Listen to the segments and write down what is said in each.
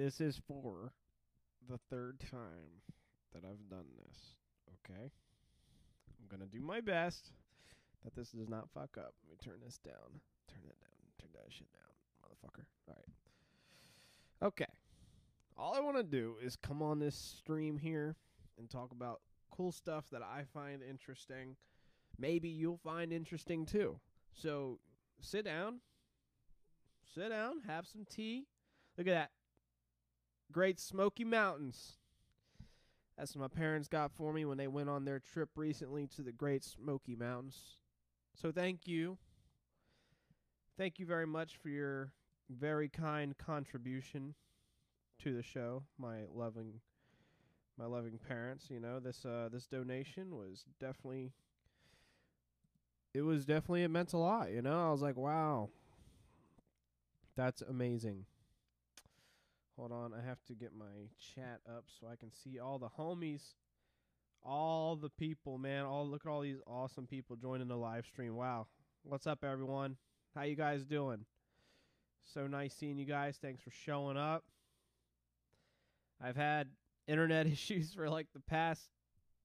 this is for the third time that I've done this. Okay? I'm going to do my best that this does not fuck up. Let me turn this down. Turn it down. Turn that shit down, motherfucker. All right. Okay. All I want to do is come on this stream here and talk about cool stuff that I find interesting. Maybe you'll find interesting too. So sit down. Sit down, have some tea. Look at that. Great Smoky Mountains. That's what my parents got for me when they went on their trip recently to the Great Smoky Mountains. So thank you. Thank you very much for your very kind contribution to the show, my loving my loving parents, you know, this uh this donation was definitely it was definitely it meant a lot, you know. I was like, wow. That's amazing. Hold on, I have to get my chat up so I can see all the homies, all the people, man. All look at all these awesome people joining the live stream. Wow. What's up everyone? How you guys doing? So nice seeing you guys. Thanks for showing up. I've had internet issues for like the past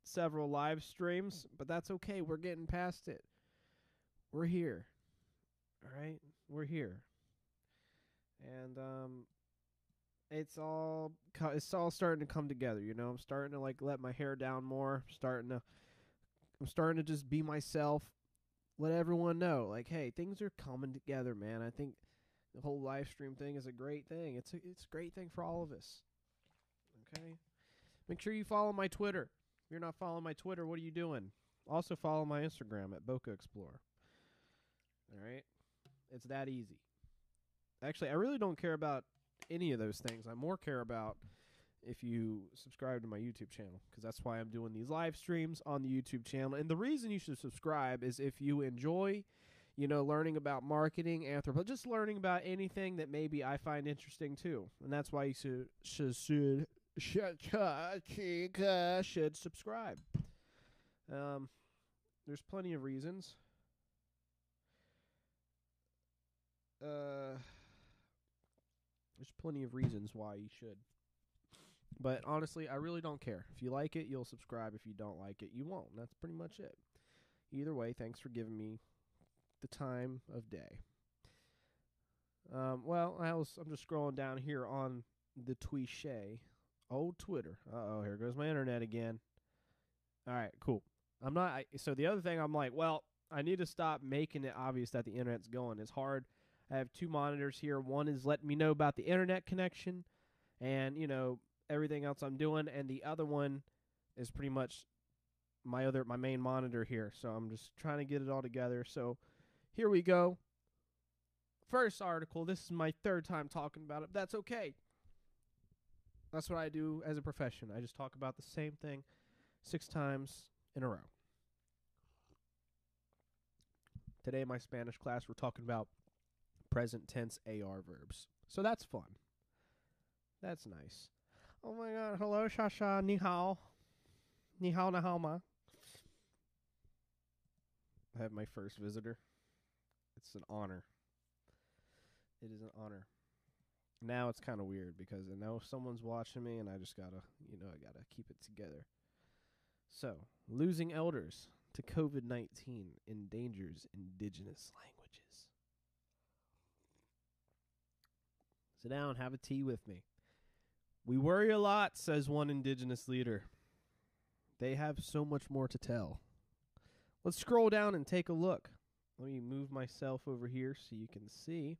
several live streams, but that's okay. We're getting past it. We're here. All right? We're here. And um it's all it's all starting to come together, you know. I'm starting to like let my hair down more, starting to I'm starting to just be myself. Let everyone know like, hey, things are coming together, man. I think the whole live stream thing is a great thing. It's a, it's a great thing for all of us. Okay? Make sure you follow my Twitter. If you're not following my Twitter, what are you doing? Also follow my Instagram at Bokeh Explorer. All right? It's that easy. Actually, I really don't care about any of those things. I more care about if you subscribe to my YouTube channel because that's why I'm doing these live streams on the YouTube channel. And the reason you should subscribe is if you enjoy, you know, learning about marketing, anthropo, just learning about anything that maybe I find interesting too. And that's why you should should should should, should subscribe. Um, there's plenty of reasons. Uh, there's plenty of reasons why you should. But honestly, I really don't care. If you like it, you'll subscribe. If you don't like it, you won't. That's pretty much it. Either way, thanks for giving me the time of day. Um, well, I was I'm just scrolling down here on the Tweeshay, old Twitter. Uh oh, here goes my internet again. All right, cool. I'm not. I, so the other thing, I'm like, well, I need to stop making it obvious that the internet's going. It's hard. I have two monitors here. One is letting me know about the internet connection, and you know everything else I'm doing, and the other one is pretty much my other my main monitor here. So I'm just trying to get it all together. So here we go. First article. This is my third time talking about it. That's okay. That's what I do as a profession. I just talk about the same thing six times in a row. Today, in my Spanish class, we're talking about present tense AR verbs. So that's fun. That's nice. Oh my god. Hello, Shasha. Ni hao. Ni hao na hao ma. I have my first visitor. It's an honor. It is an honor. Now it's kind of weird because I know someone's watching me and I just gotta, you know, I gotta keep it together. So, losing elders to COVID 19 endangers indigenous languages. Sit down, have a tea with me. We worry a lot, says one indigenous leader. They have so much more to tell. Let's scroll down and take a look. Let me move myself over here so you can see.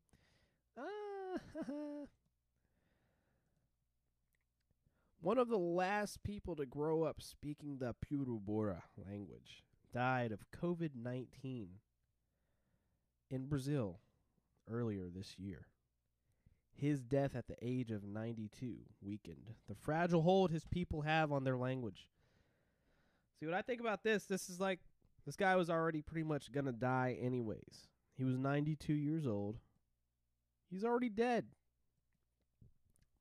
Ah, One of the last people to grow up speaking the Purubora language died of COVID 19 in Brazil earlier this year. His death at the age of 92 weakened the fragile hold his people have on their language. See, what I think about this, this is like this guy was already pretty much going to die anyways. He was 92 years old. He's already dead.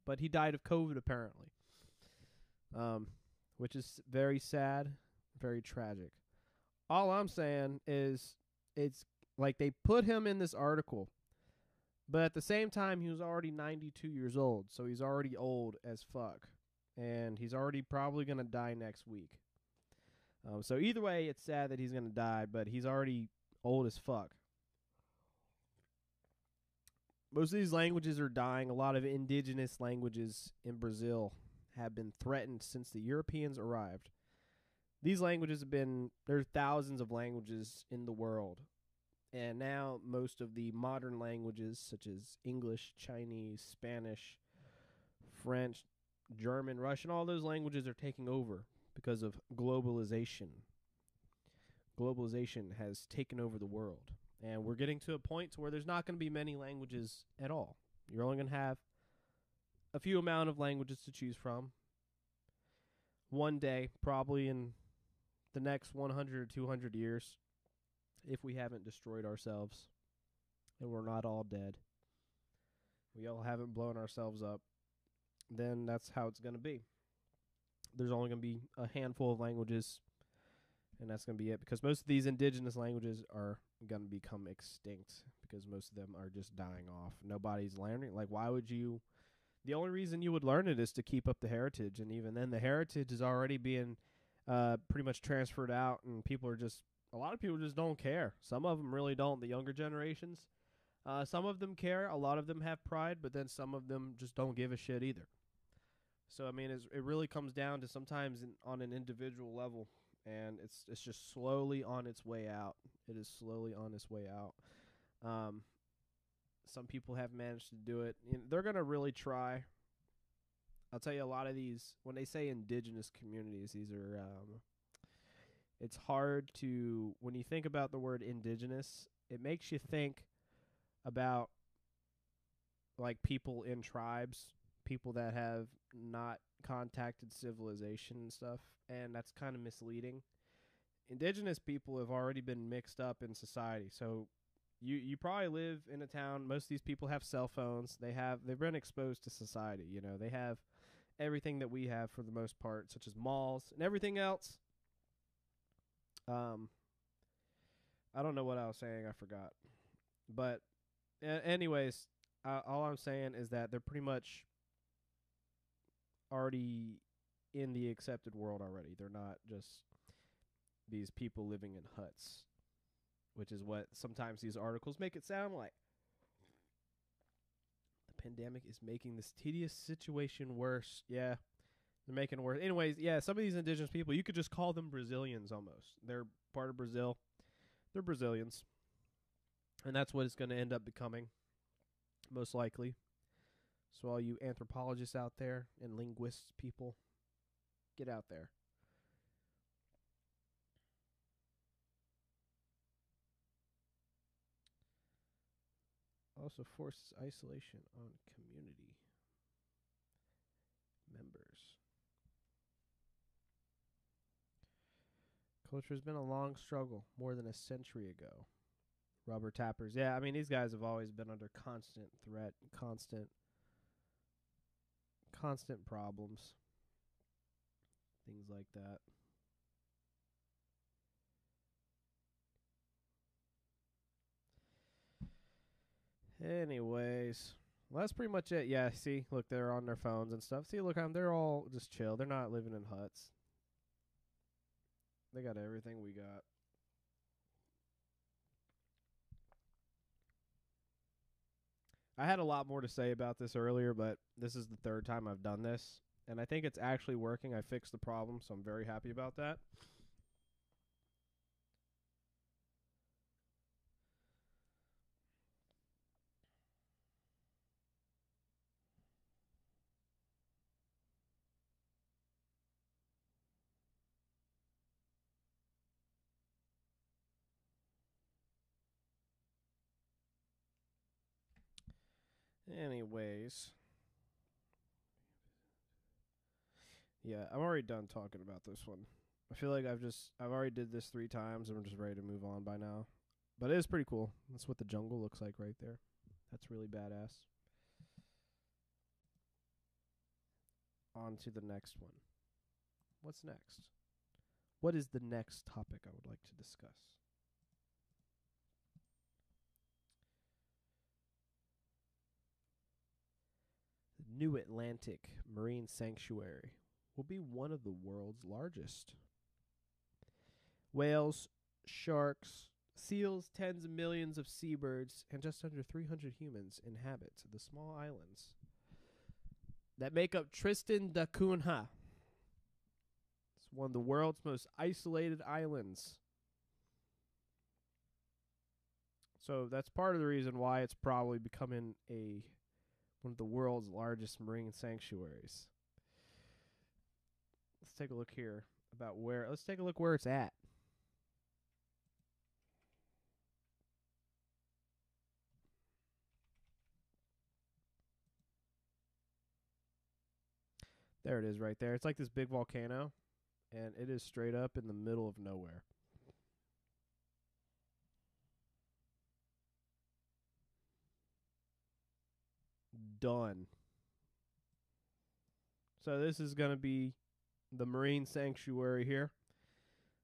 But he died of COVID apparently. Um which is very sad, very tragic. All I'm saying is it's like they put him in this article But at the same time, he was already 92 years old, so he's already old as fuck. And he's already probably going to die next week. Um, so either way, it's sad that he's going to die, but he's already old as fuck. Most of these languages are dying. A lot of indigenous languages in Brazil have been threatened since the Europeans arrived. These languages have been, there are thousands of languages in the world. And now most of the modern languages, such as English, Chinese, Spanish, French, German, Russian, all those languages are taking over because of globalization. Globalization has taken over the world. And we're getting to a point where there's not going to be many languages at all. You're only going to have a few amount of languages to choose from. One day, probably in the next 100 or 200 years, if we haven't destroyed ourselves and we're not all dead, we all haven't blown ourselves up, then that's how it's going to be. There's only going to be a handful of languages, and that's going to be it because most of these indigenous languages are going to become extinct because most of them are just dying off. Nobody's learning. Like, why would you? The only reason you would learn it is to keep up the heritage, and even then, the heritage is already being uh, pretty much transferred out, and people are just a lot of people just don't care. Some of them really don't. The younger generations, uh, some of them care. A lot of them have pride, but then some of them just don't give a shit either. So I mean, it really comes down to sometimes in, on an individual level, and it's it's just slowly on its way out. It is slowly on its way out. Um, some people have managed to do it. You know, they're gonna really try. I'll tell you, a lot of these when they say indigenous communities, these are um, it's hard to when you think about the word indigenous, it makes you think about like people in tribes, people that have not contacted civilization and stuff, and that's kind of misleading. Indigenous people have already been mixed up in society. So you you probably live in a town most of these people have cell phones. They have they've been exposed to society, you know. They have everything that we have for the most part, such as malls and everything else um, I don't know what I was saying. I forgot. But, a- anyways, uh, all I'm saying is that they're pretty much already in the accepted world already. They're not just these people living in huts, which is what sometimes these articles make it sound like. The pandemic is making this tedious situation worse. Yeah, they're making it worse. Anyways, yeah, some of these indigenous people, you could just call them Brazilians almost. They're part of Brazil. They're Brazilians. And that's what it's going to end up becoming, most likely. So, all you anthropologists out there and linguists people, get out there. Also forces isolation on community Culture has been a long struggle, more than a century ago. Rubber tappers. Yeah, I mean, these guys have always been under constant threat, constant, constant problems. Things like that. Anyways, well, that's pretty much it. Yeah, see, look, they're on their phones and stuff. See, look, um, they're all just chill. They're not living in huts. They got everything we got. I had a lot more to say about this earlier, but this is the third time I've done this, and I think it's actually working. I fixed the problem, so I'm very happy about that. Anyways. Yeah, I'm already done talking about this one. I feel like I've just I've already did this three times and I'm just ready to move on by now. But it is pretty cool. That's what the jungle looks like right there. That's really badass. On to the next one. What's next? What is the next topic I would like to discuss? New Atlantic Marine Sanctuary will be one of the world's largest. Whales, sharks, seals, tens of millions of seabirds, and just under 300 humans inhabit the small islands that make up Tristan da Cunha. It's one of the world's most isolated islands. So that's part of the reason why it's probably becoming a one of the world's largest marine sanctuaries. Let's take a look here about where let's take a look where it's at. There it is right there. It's like this big volcano and it is straight up in the middle of nowhere. Done. So this is going to be the marine sanctuary here,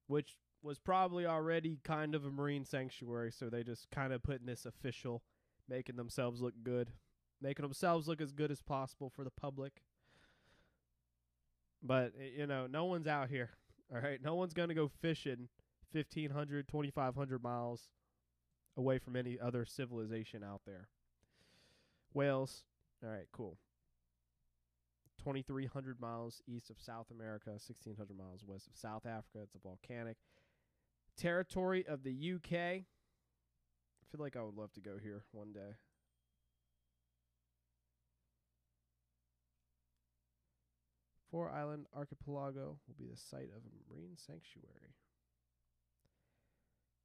which was probably already kind of a marine sanctuary, so they just kind of putting this official, making themselves look good, making themselves look as good as possible for the public. But you know, no one's out here. All right, no one's gonna go fishing 1500, 2500 miles away from any other civilization out there. Whales. All right, cool. 2300 miles east of South America, 1600 miles west of South Africa. It's a volcanic territory of the UK. I feel like I would love to go here one day. Four Island Archipelago will be the site of a marine sanctuary.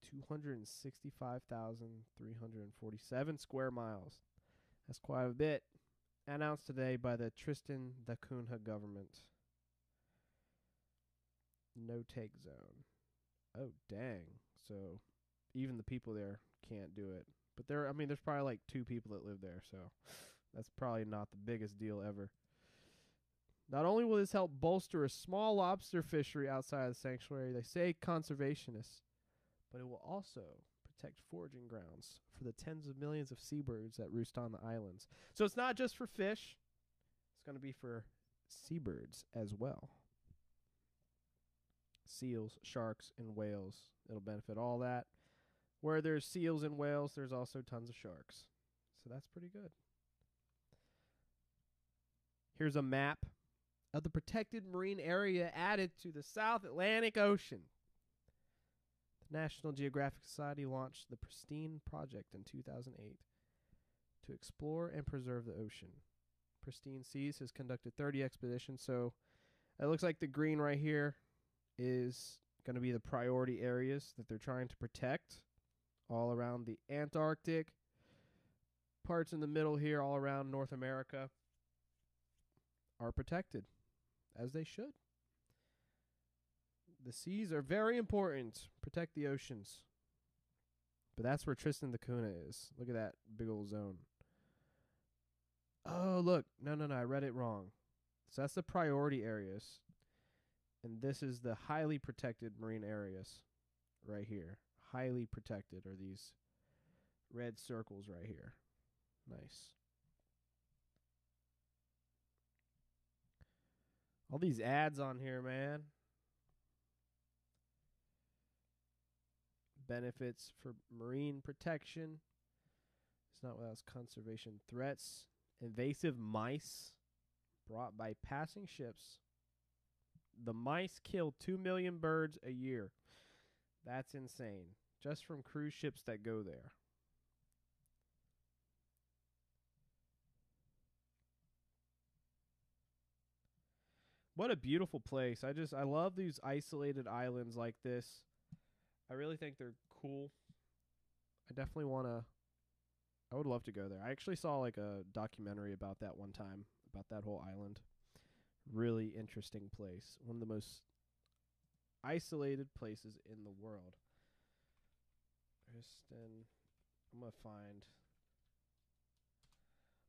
265,347 square miles. That's quite a bit. Announced today by the Tristan da Cunha government. No take zone. Oh, dang. So even the people there can't do it. But there, I mean, there's probably like two people that live there, so that's probably not the biggest deal ever. Not only will this help bolster a small lobster fishery outside of the sanctuary, they say conservationists, but it will also protect foraging grounds for the tens of millions of seabirds that roost on the islands. So it's not just for fish, it's going to be for seabirds as well. Seals, sharks, and whales. It'll benefit all that. Where there's seals and whales, there's also tons of sharks. So that's pretty good. Here's a map of the protected marine area added to the South Atlantic Ocean. The National Geographic Society launched the Pristine Project in 2008 to explore and preserve the ocean. Pristine Seas has conducted 30 expeditions, so it looks like the green right here is going to be the priority areas that they're trying to protect all around the Antarctic, parts in the middle here, all around North America are protected as they should. The seas are very important. Protect the oceans. But that's where Tristan da Cunha is. Look at that big old zone. Oh, look. No, no, no. I read it wrong. So that's the priority areas. And this is the highly protected marine areas right here. Highly protected are these red circles right here. Nice. All these ads on here, man. Benefits for marine protection. It's not without conservation threats. Invasive mice brought by passing ships. The mice kill 2 million birds a year. That's insane. Just from cruise ships that go there. What a beautiful place. I just I love these isolated islands like this. I really think they're cool. I definitely want to I would love to go there. I actually saw like a documentary about that one time, about that whole island. Really interesting place. One of the most isolated places in the world. Kristen, I'm to find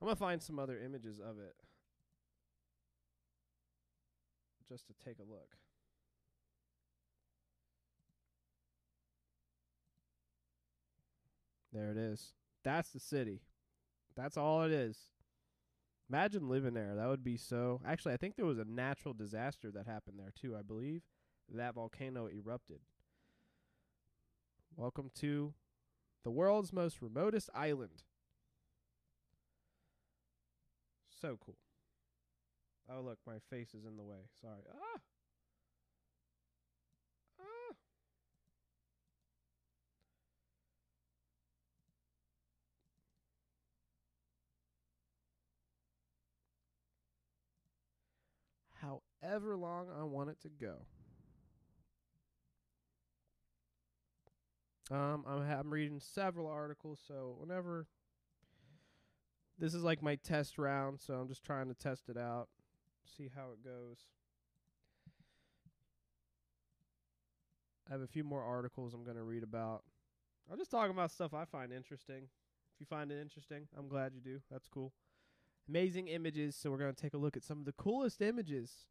I'm to find some other images of it just to take a look. There it is. That's the city. That's all it is. Imagine living there. That would be so. Actually, I think there was a natural disaster that happened there too. I believe that volcano erupted. Welcome to the world's most remotest island. So cool. Oh, look, my face is in the way. Sorry. Ah! However long I want it to go. Um, I'm I'm reading several articles, so whenever this is like my test round, so I'm just trying to test it out, see how it goes. I have a few more articles I'm going to read about. I'm just talking about stuff I find interesting. If you find it interesting, I'm glad you do. That's cool. Amazing images, so we're going to take a look at some of the coolest images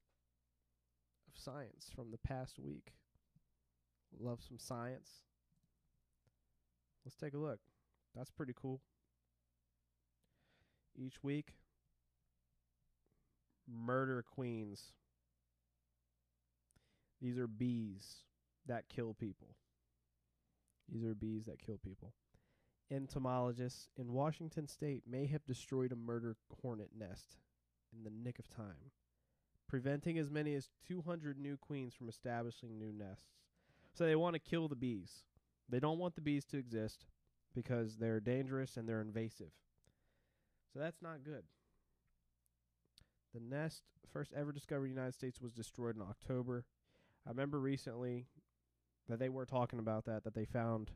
of science from the past week. Love some science. Let's take a look. That's pretty cool. Each week, murder queens. These are bees that kill people. These are bees that kill people. Entomologists in Washington state may have destroyed a murder hornet nest in the nick of time, preventing as many as 200 new queens from establishing new nests. So they want to kill the bees. They don't want the bees to exist because they're dangerous and they're invasive. So that's not good. The nest, first ever discovered in the United States, was destroyed in October. I remember recently that they were talking about that, that they found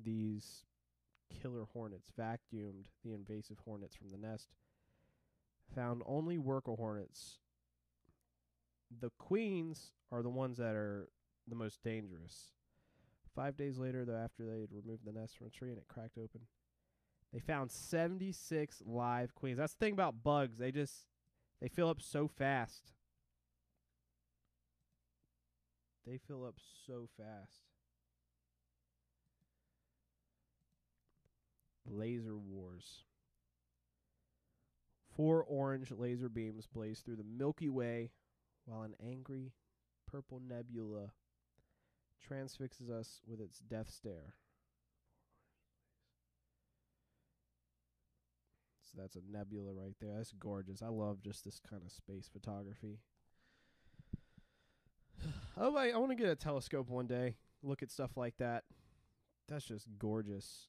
these killer hornets, vacuumed the invasive hornets from the nest, found only worker hornets. The queens are the ones that are the most dangerous. Five days later, though, after they had removed the nest from a tree and it cracked open, they found 76 live queens. That's the thing about bugs. They just they fill up so fast. They fill up so fast. Laser Wars. Four orange laser beams blaze through the Milky Way while an angry purple nebula transfixes us with its death stare. So that's a nebula right there. That's gorgeous. I love just this kind of space photography. oh, I, I want to get a telescope one day. Look at stuff like that. That's just gorgeous.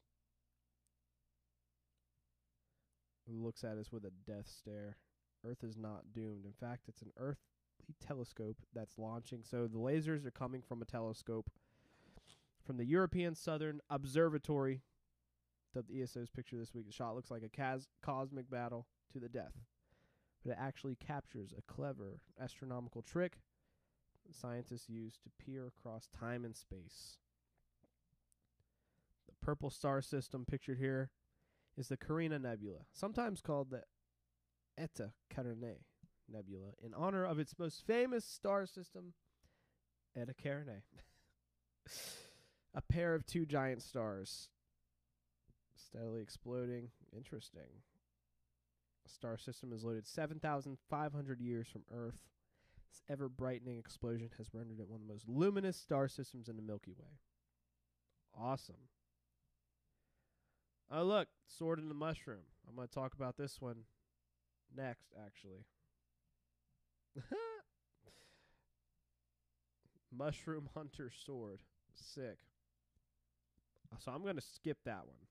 It looks at us with a death stare. Earth is not doomed. In fact, it's an earthly telescope that's launching. So the lasers are coming from a telescope from the European Southern Observatory. The ESO's picture this week. The shot looks like a cas- cosmic battle to the death, but it actually captures a clever astronomical trick scientists use to peer across time and space. The purple star system pictured here is the Carina Nebula, sometimes called the Eta Carinae Nebula, in honor of its most famous star system, Eta Carinae. a pair of two giant stars steadily exploding. Interesting. Star system is loaded 7,500 years from Earth. This ever brightening explosion has rendered it one of the most luminous star systems in the Milky Way. Awesome. Oh, look, Sword in the Mushroom. I'm going to talk about this one next, actually. Mushroom Hunter Sword. Sick. Uh, so I'm going to skip that one.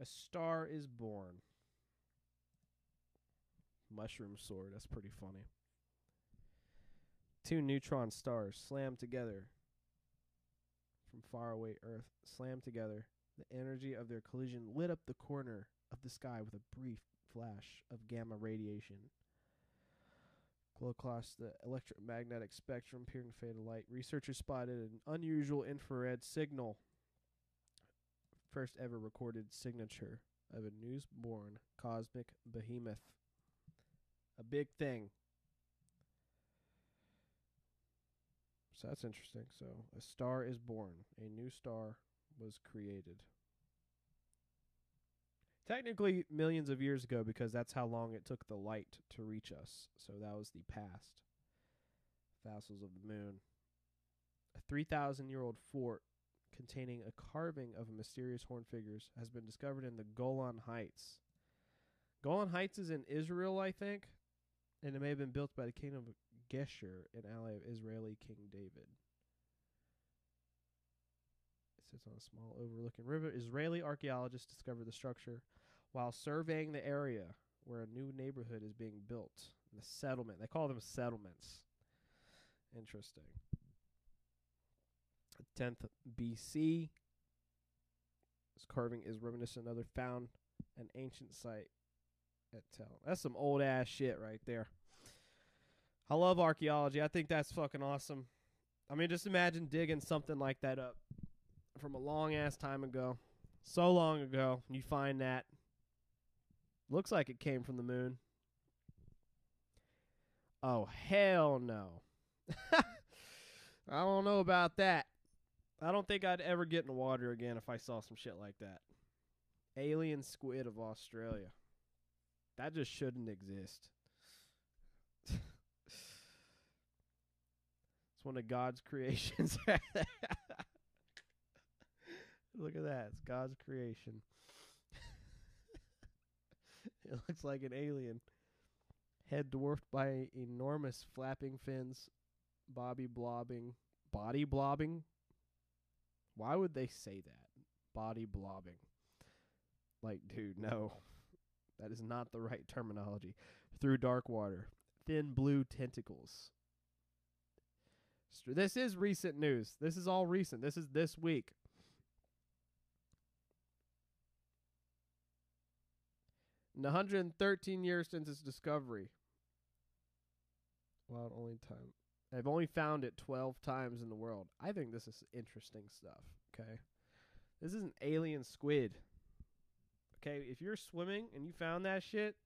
A Star is Born. Mushroom Sword. That's pretty funny. Two neutron stars slammed together from faraway Earth, slammed together. The energy of their collision lit up the corner of the sky with a brief flash of gamma radiation. Across the electromagnetic spectrum, peering faded light. Researchers spotted an unusual infrared signal. First ever recorded signature of a newborn cosmic behemoth. A big thing. So that's interesting. So a star is born. A new star was created. Technically, millions of years ago, because that's how long it took the light to reach us. So that was the past. Fossils of the moon. A 3,000 year old fort containing a carving of mysterious horn figures has been discovered in the Golan Heights. Golan Heights is in Israel, I think, and it may have been built by the kingdom of Geshur, an ally of Israeli King David. It sits on a small overlooking river. Israeli archaeologists discovered the structure while surveying the area where a new neighborhood is being built. The settlement. They call them settlements. Interesting. 10th BC. This carving is reminiscent of another found an ancient site at Tel. That's some old ass shit right there. I love archaeology. I think that's fucking awesome. I mean, just imagine digging something like that up from a long ass time ago. So long ago, you find that. Looks like it came from the moon. Oh, hell no. I don't know about that. I don't think I'd ever get in the water again if I saw some shit like that. Alien squid of Australia. That just shouldn't exist. it's one of God's creations. Look at that. It's God's creation. it looks like an alien. Head dwarfed by enormous flapping fins, bobby blobbing, body blobbing. Why would they say that? Body blobbing. Like, dude, no. That is not the right terminology. Through dark water. Thin blue tentacles. This is recent news. This is all recent. This is this week. In 113 years since its discovery. Well, only time. I've only found it 12 times in the world. I think this is interesting stuff, okay? This is an alien squid. Okay, if you're swimming and you found that shit,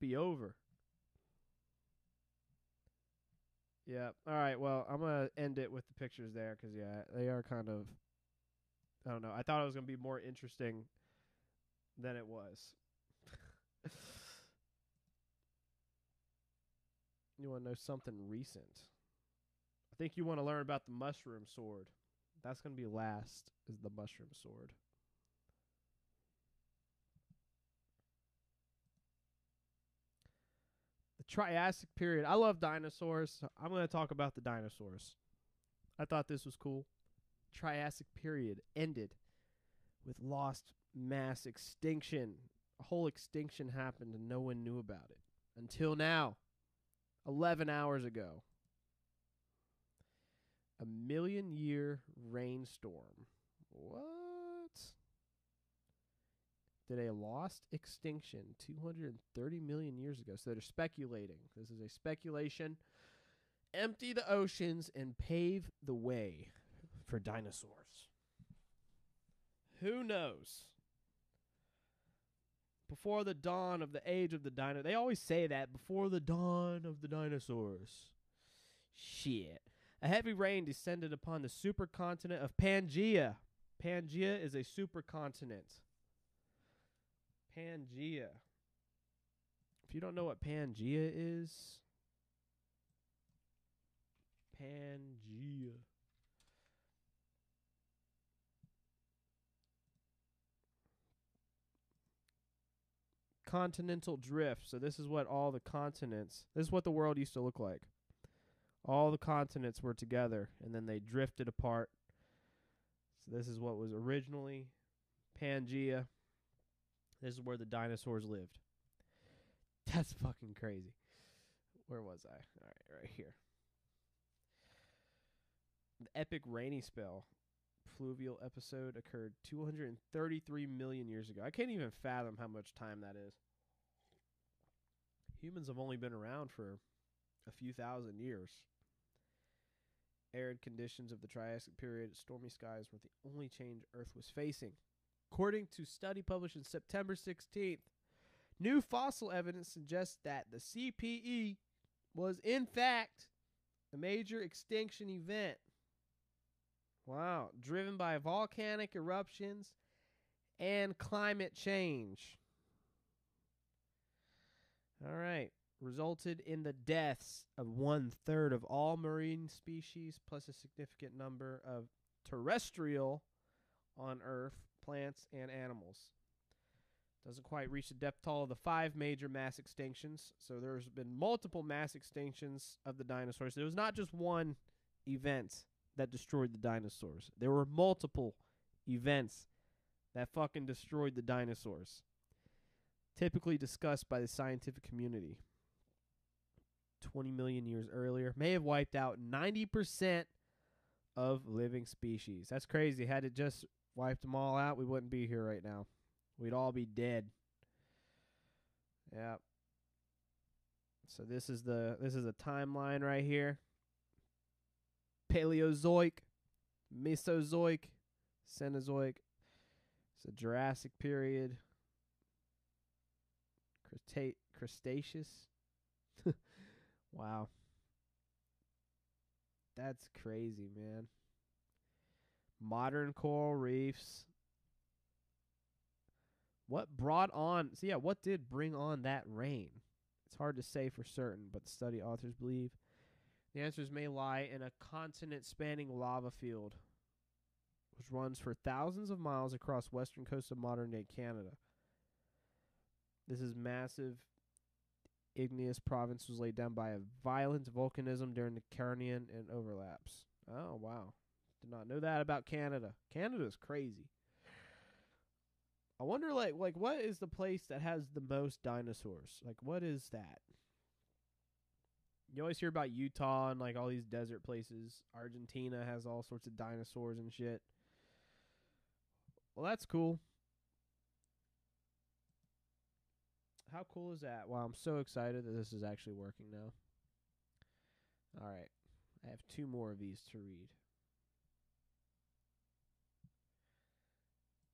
be over. Yeah. All right. Well, I'm gonna end it with the pictures there because yeah, they are kind of. I don't know. I thought it was gonna be more interesting than it was. You want to know something recent? I think you want to learn about the mushroom sword. That's gonna be last. Is the mushroom sword? the Triassic period. I love dinosaurs. So I'm going to talk about the dinosaurs. I thought this was cool. Triassic period ended with lost mass extinction. Whole extinction happened and no one knew about it until now. 11 hours ago. A million year rainstorm. What? did a lost extinction 230 million years ago. So they're speculating. This is a speculation. Empty the oceans and pave the way for dinosaurs. Who knows? Before the dawn of the age of the dino, they always say that before the dawn of the dinosaurs. Shit. A heavy rain descended upon the supercontinent of Pangea. Pangea is a supercontinent. Pangea. If you don't know what Pangea is, Pangea. Continental drift. So this is what all the continents. This is what the world used to look like. All the continents were together and then they drifted apart. So this is what was originally Pangea. This is where the dinosaurs lived. That's fucking crazy. Where was I? All right, right here. The epic rainy spell pluvial episode occurred 233 million years ago. I can't even fathom how much time that is. Humans have only been around for a few thousand years. Arid conditions of the Triassic period, stormy skies were the only change Earth was facing. According to study published in September 16th, new fossil evidence suggests that the CPE was in fact a major extinction event. Wow, driven by volcanic eruptions and climate change. All right. Resulted in the deaths of one third of all marine species, plus a significant number of terrestrial on Earth plants and animals. Doesn't quite reach the depth toll of the five major mass extinctions. So there's been multiple mass extinctions of the dinosaurs. There was not just one event that destroyed the dinosaurs. There were multiple events that fucking destroyed the dinosaurs. Typically discussed by the scientific community. 20 million years earlier may have wiped out 90% of living species. That's crazy. Had it just wiped them all out, we wouldn't be here right now. We'd all be dead. Yeah. So this is the this is a timeline right here. Paleozoic, Mesozoic, Cenozoic. It's a Jurassic period. Creta- Cretaceous. wow. That's crazy, man. Modern coral reefs. What brought on, so yeah, what did bring on that rain? It's hard to say for certain, but the study authors believe the answers may lie in a continent spanning lava field, which runs for thousands of miles across western coast of modern day Canada. This is massive igneous province was laid down by a violent volcanism during the Carnian and overlaps. Oh wow. Did not know that about Canada. Canada's crazy. I wonder like like what is the place that has the most dinosaurs? Like what is that? You always hear about Utah and like all these desert places. Argentina has all sorts of dinosaurs and shit. Well, that's cool. How cool is that? Wow, I'm so excited that this is actually working now. All right. I have two more of these to read.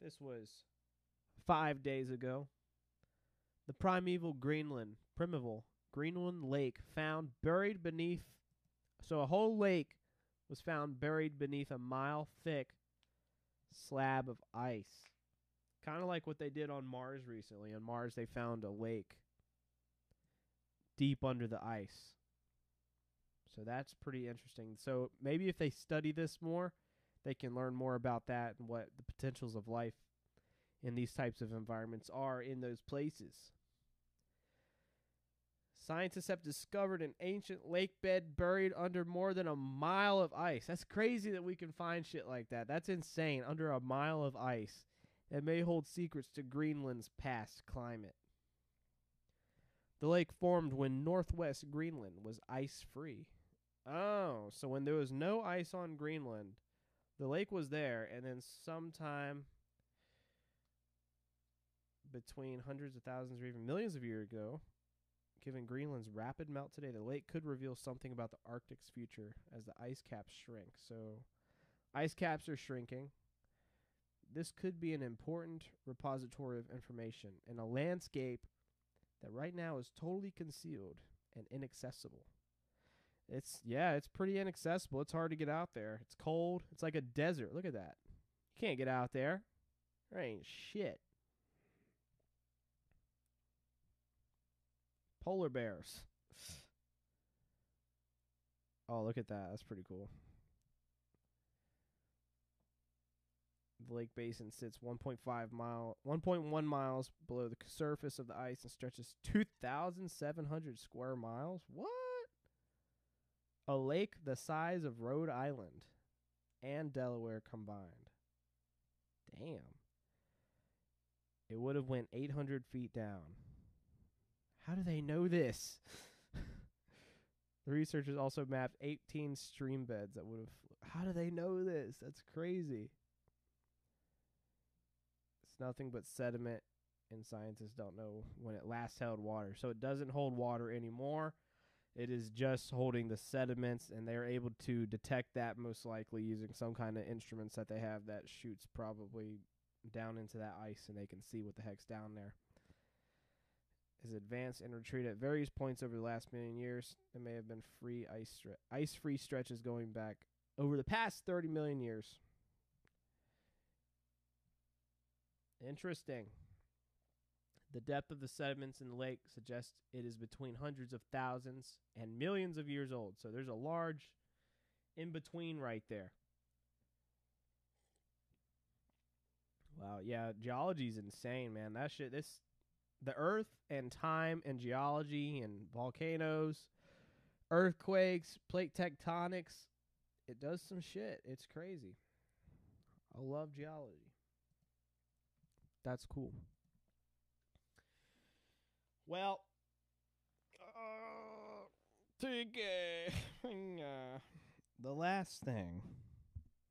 This was five days ago. The primeval Greenland, primeval Greenland lake found buried beneath. So a whole lake was found buried beneath a mile thick slab of ice. Kind of like what they did on Mars recently. On Mars, they found a lake deep under the ice. So that's pretty interesting. So maybe if they study this more, they can learn more about that and what the potentials of life in these types of environments are in those places. Scientists have discovered an ancient lake bed buried under more than a mile of ice. That's crazy that we can find shit like that. That's insane. Under a mile of ice that may hold secrets to Greenland's past climate. The lake formed when northwest Greenland was ice free. Oh, so when there was no ice on Greenland, the lake was there, and then sometime between hundreds of thousands or even millions of years ago, given Greenland's rapid melt today, the lake could reveal something about the Arctic's future as the ice caps shrink. So, ice caps are shrinking. This could be an important repository of information in a landscape that right now is totally concealed and inaccessible. It's yeah, it's pretty inaccessible. It's hard to get out there. It's cold. It's like a desert. Look at that. You can't get out there. There ain't shit. Polar bears. Oh, look at that. That's pretty cool. The lake basin sits 1.5 mile, 1.1 miles below the surface of the ice and stretches 2,700 square miles. What? A lake the size of Rhode Island and Delaware combined. Damn. It would have went 800 feet down. How do they know this? the researchers also mapped 18 stream beds that would have. How do they know this? That's crazy. It's nothing but sediment, and scientists don't know when it last held water. So it doesn't hold water anymore. It is just holding the sediments, and they're able to detect that most likely using some kind of instruments that they have that shoots probably down into that ice, and they can see what the heck's down there has advanced and retreated at various points over the last million years. There may have been free ice stre- ice-free stretches going back over the past 30 million years. Interesting. The depth of the sediments in the lake suggests it is between hundreds of thousands and millions of years old. So there's a large in between right there. Wow, yeah, geology's insane, man. That shit this the earth and time and geology and volcanoes, earthquakes, plate tectonics, it does some shit. It's crazy. I love geology. That's cool. Well, uh, uh, the last thing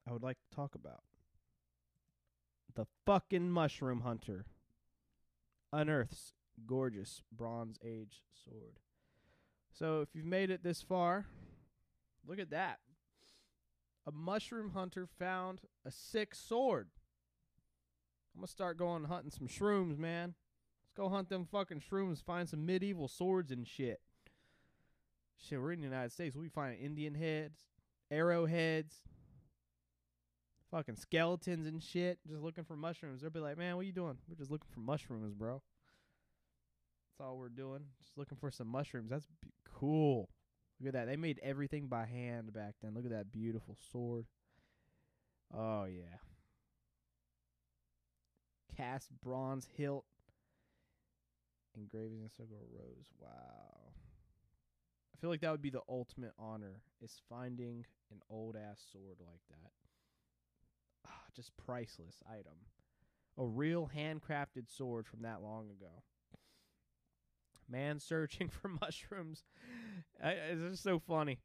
I would like to talk about the fucking mushroom hunter unearths gorgeous Bronze Age sword. So if you've made it this far, look at that. A mushroom hunter found a sick sword. I'm gonna start going hunting some shrooms, man. Let's go hunt them fucking shrooms, find some medieval swords and shit. Shit, we're in the United States. We find Indian heads, arrowheads, fucking skeletons and shit, just looking for mushrooms. They'll be like, man, what you doing? We're just looking for mushrooms, bro. That's all we're doing. Just looking for some mushrooms. That's cool. Look at that. They made everything by hand back then. Look at that beautiful sword. Oh, yeah. Cast bronze hilt. Engraving a circle rose. Wow. I feel like that would be the ultimate honor is finding an old ass sword like that. Just priceless item. A real handcrafted sword from that long ago. Man searching for mushrooms. I, it's just so funny.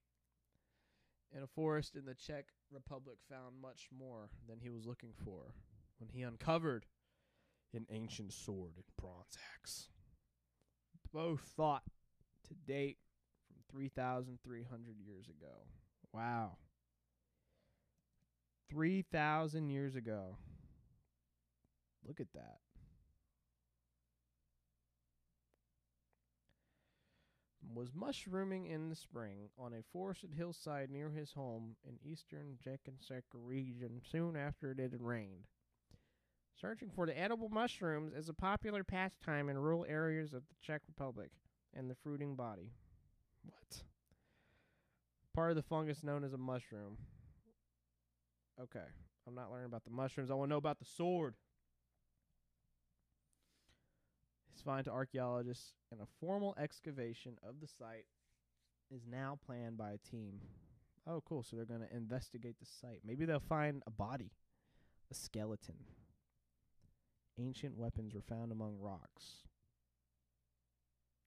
In a forest in the Czech Republic found much more than he was looking for when he uncovered an ancient sword and bronze axe. Both thought to date from 3,300 years ago. Wow. 3,000 years ago. Look at that. Was mushrooming in the spring on a forested hillside near his home in eastern Jakinsek region soon after it had rained. Searching for the edible mushrooms is a popular pastime in rural areas of the Czech Republic and the fruiting body. What? Part of the fungus known as a mushroom. Okay. I'm not learning about the mushrooms. I want to know about the sword. It's find to archaeologists and a formal excavation of the site is now planned by a team. Oh, cool. So they're going to investigate the site. Maybe they'll find a body, a skeleton. Ancient weapons were found among rocks.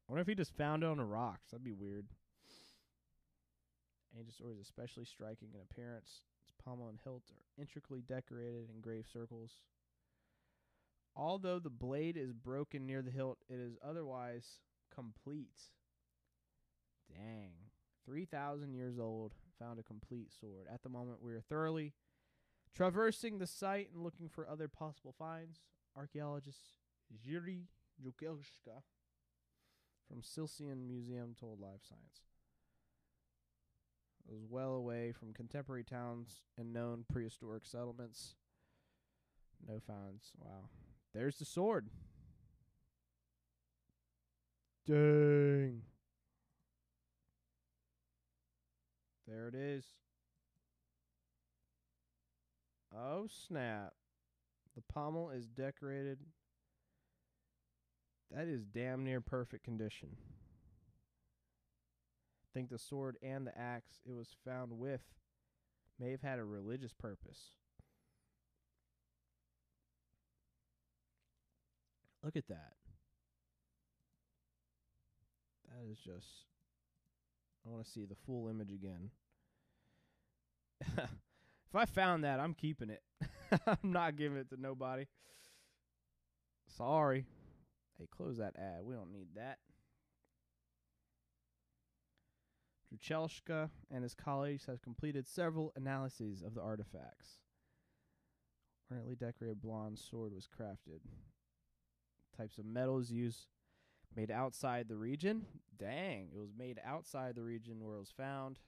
I wonder if he just found it on the rocks. That'd be weird. Ancient is especially striking in appearance. Pommel and hilt are intricately decorated in engraved circles. Although the blade is broken near the hilt, it is otherwise complete. Dang. 3,000 years old, found a complete sword. At the moment, we are thoroughly traversing the site and looking for other possible finds. Archaeologist Yuri Jukelska from Silesian Museum told Live Science. It was well away from contemporary towns and known prehistoric settlements. No finds. Wow. There's the sword. Dang. There it is. Oh, snap. The pommel is decorated. That is damn near perfect condition. Think the sword and the axe it was found with may have had a religious purpose. Look at that. That is just. I want to see the full image again. if I found that, I'm keeping it. I'm not giving it to nobody. Sorry. Hey, close that ad. We don't need that. Druchelska and his colleagues have completed several analyses of the artifacts. Ornately decorated blonde sword was crafted. Types of metals used made outside the region. Dang, it was made outside the region where it was found.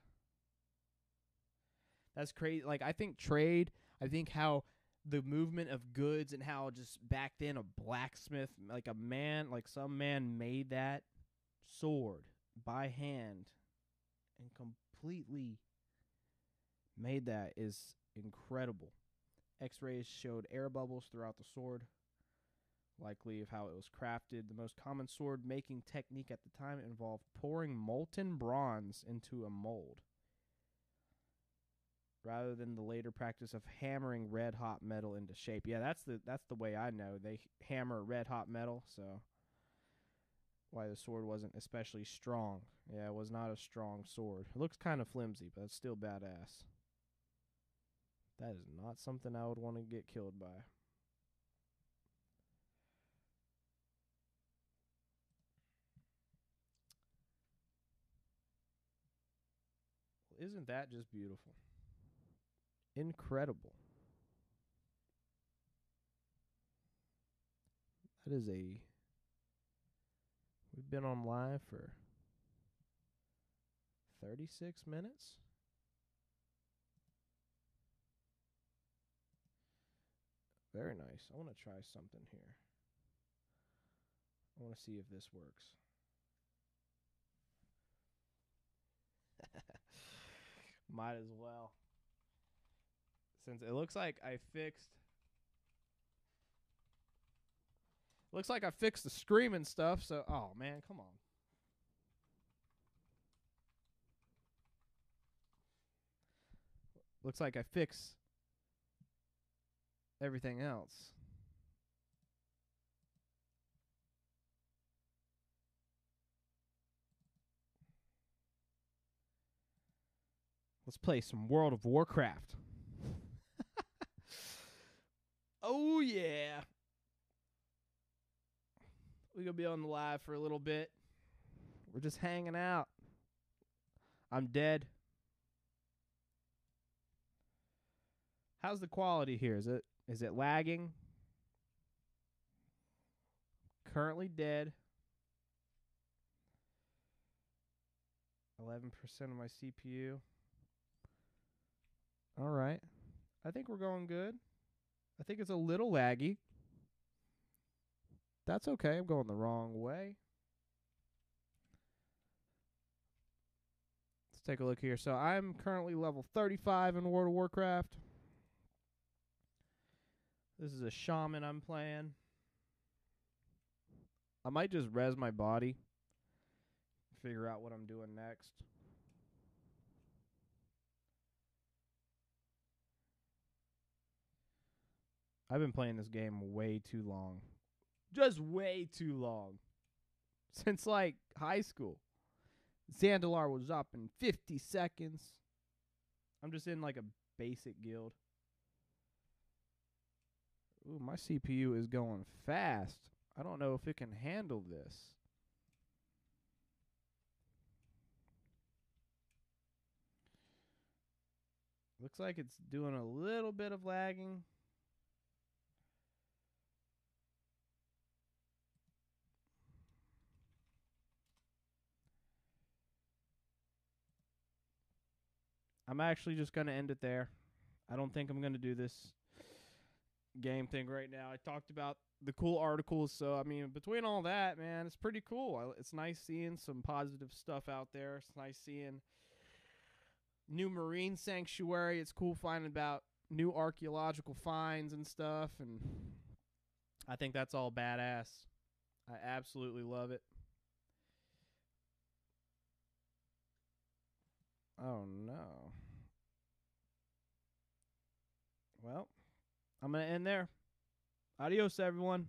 That's crazy. Like I think trade, I think how the movement of goods and how just back then a blacksmith, like a man, like some man made that sword by hand and completely made that is incredible. X rays showed air bubbles throughout the sword, likely of how it was crafted. The most common sword making technique at the time involved pouring molten bronze into a mold rather than the later practice of hammering red hot metal into shape. Yeah, that's the that's the way I know. They hammer red hot metal, so why the sword wasn't especially strong. Yeah, it was not a strong sword. It looks kind of flimsy, but it's still badass. That is not something I would want to get killed by. Isn't that just beautiful? Incredible. That is a. We've been on live for 36 minutes. Very nice. I want to try something here. I want to see if this works. Might as well. Since it looks like I fixed Looks like I fixed the screaming stuff, so oh man, come on. Looks like I fix everything else. Let's play some World of Warcraft. oh yeah. We're gonna be on the live for a little bit. We're just hanging out. I'm dead. How's the quality here? Is it is it lagging? Currently dead. 11% of my CPU. All right. I think we're going good. I think it's a little laggy. That's okay. I'm going the wrong way. Let's take a look here. So I'm currently level 35 in World of Warcraft. This is a shaman I'm playing. I might just res my body. Figure out what I'm doing next. I've been playing this game way too long. Just way too long. Since like high school. Zandalar was up in 50 seconds. I'm just in like a basic guild. Ooh, my CPU is going fast. I don't know if it can handle this. Looks like it's doing a little bit of lagging. I'm actually just going to end it there. I don't think I'm going to do this game thing right now. I talked about the cool articles, so I mean, between all that, man, it's pretty cool. It's nice seeing some positive stuff out there. It's nice seeing new marine sanctuary. It's cool finding about new archaeological finds and stuff, and I think that's all badass. I absolutely love it. Oh no. Well, I'm going to end there. Adios, everyone.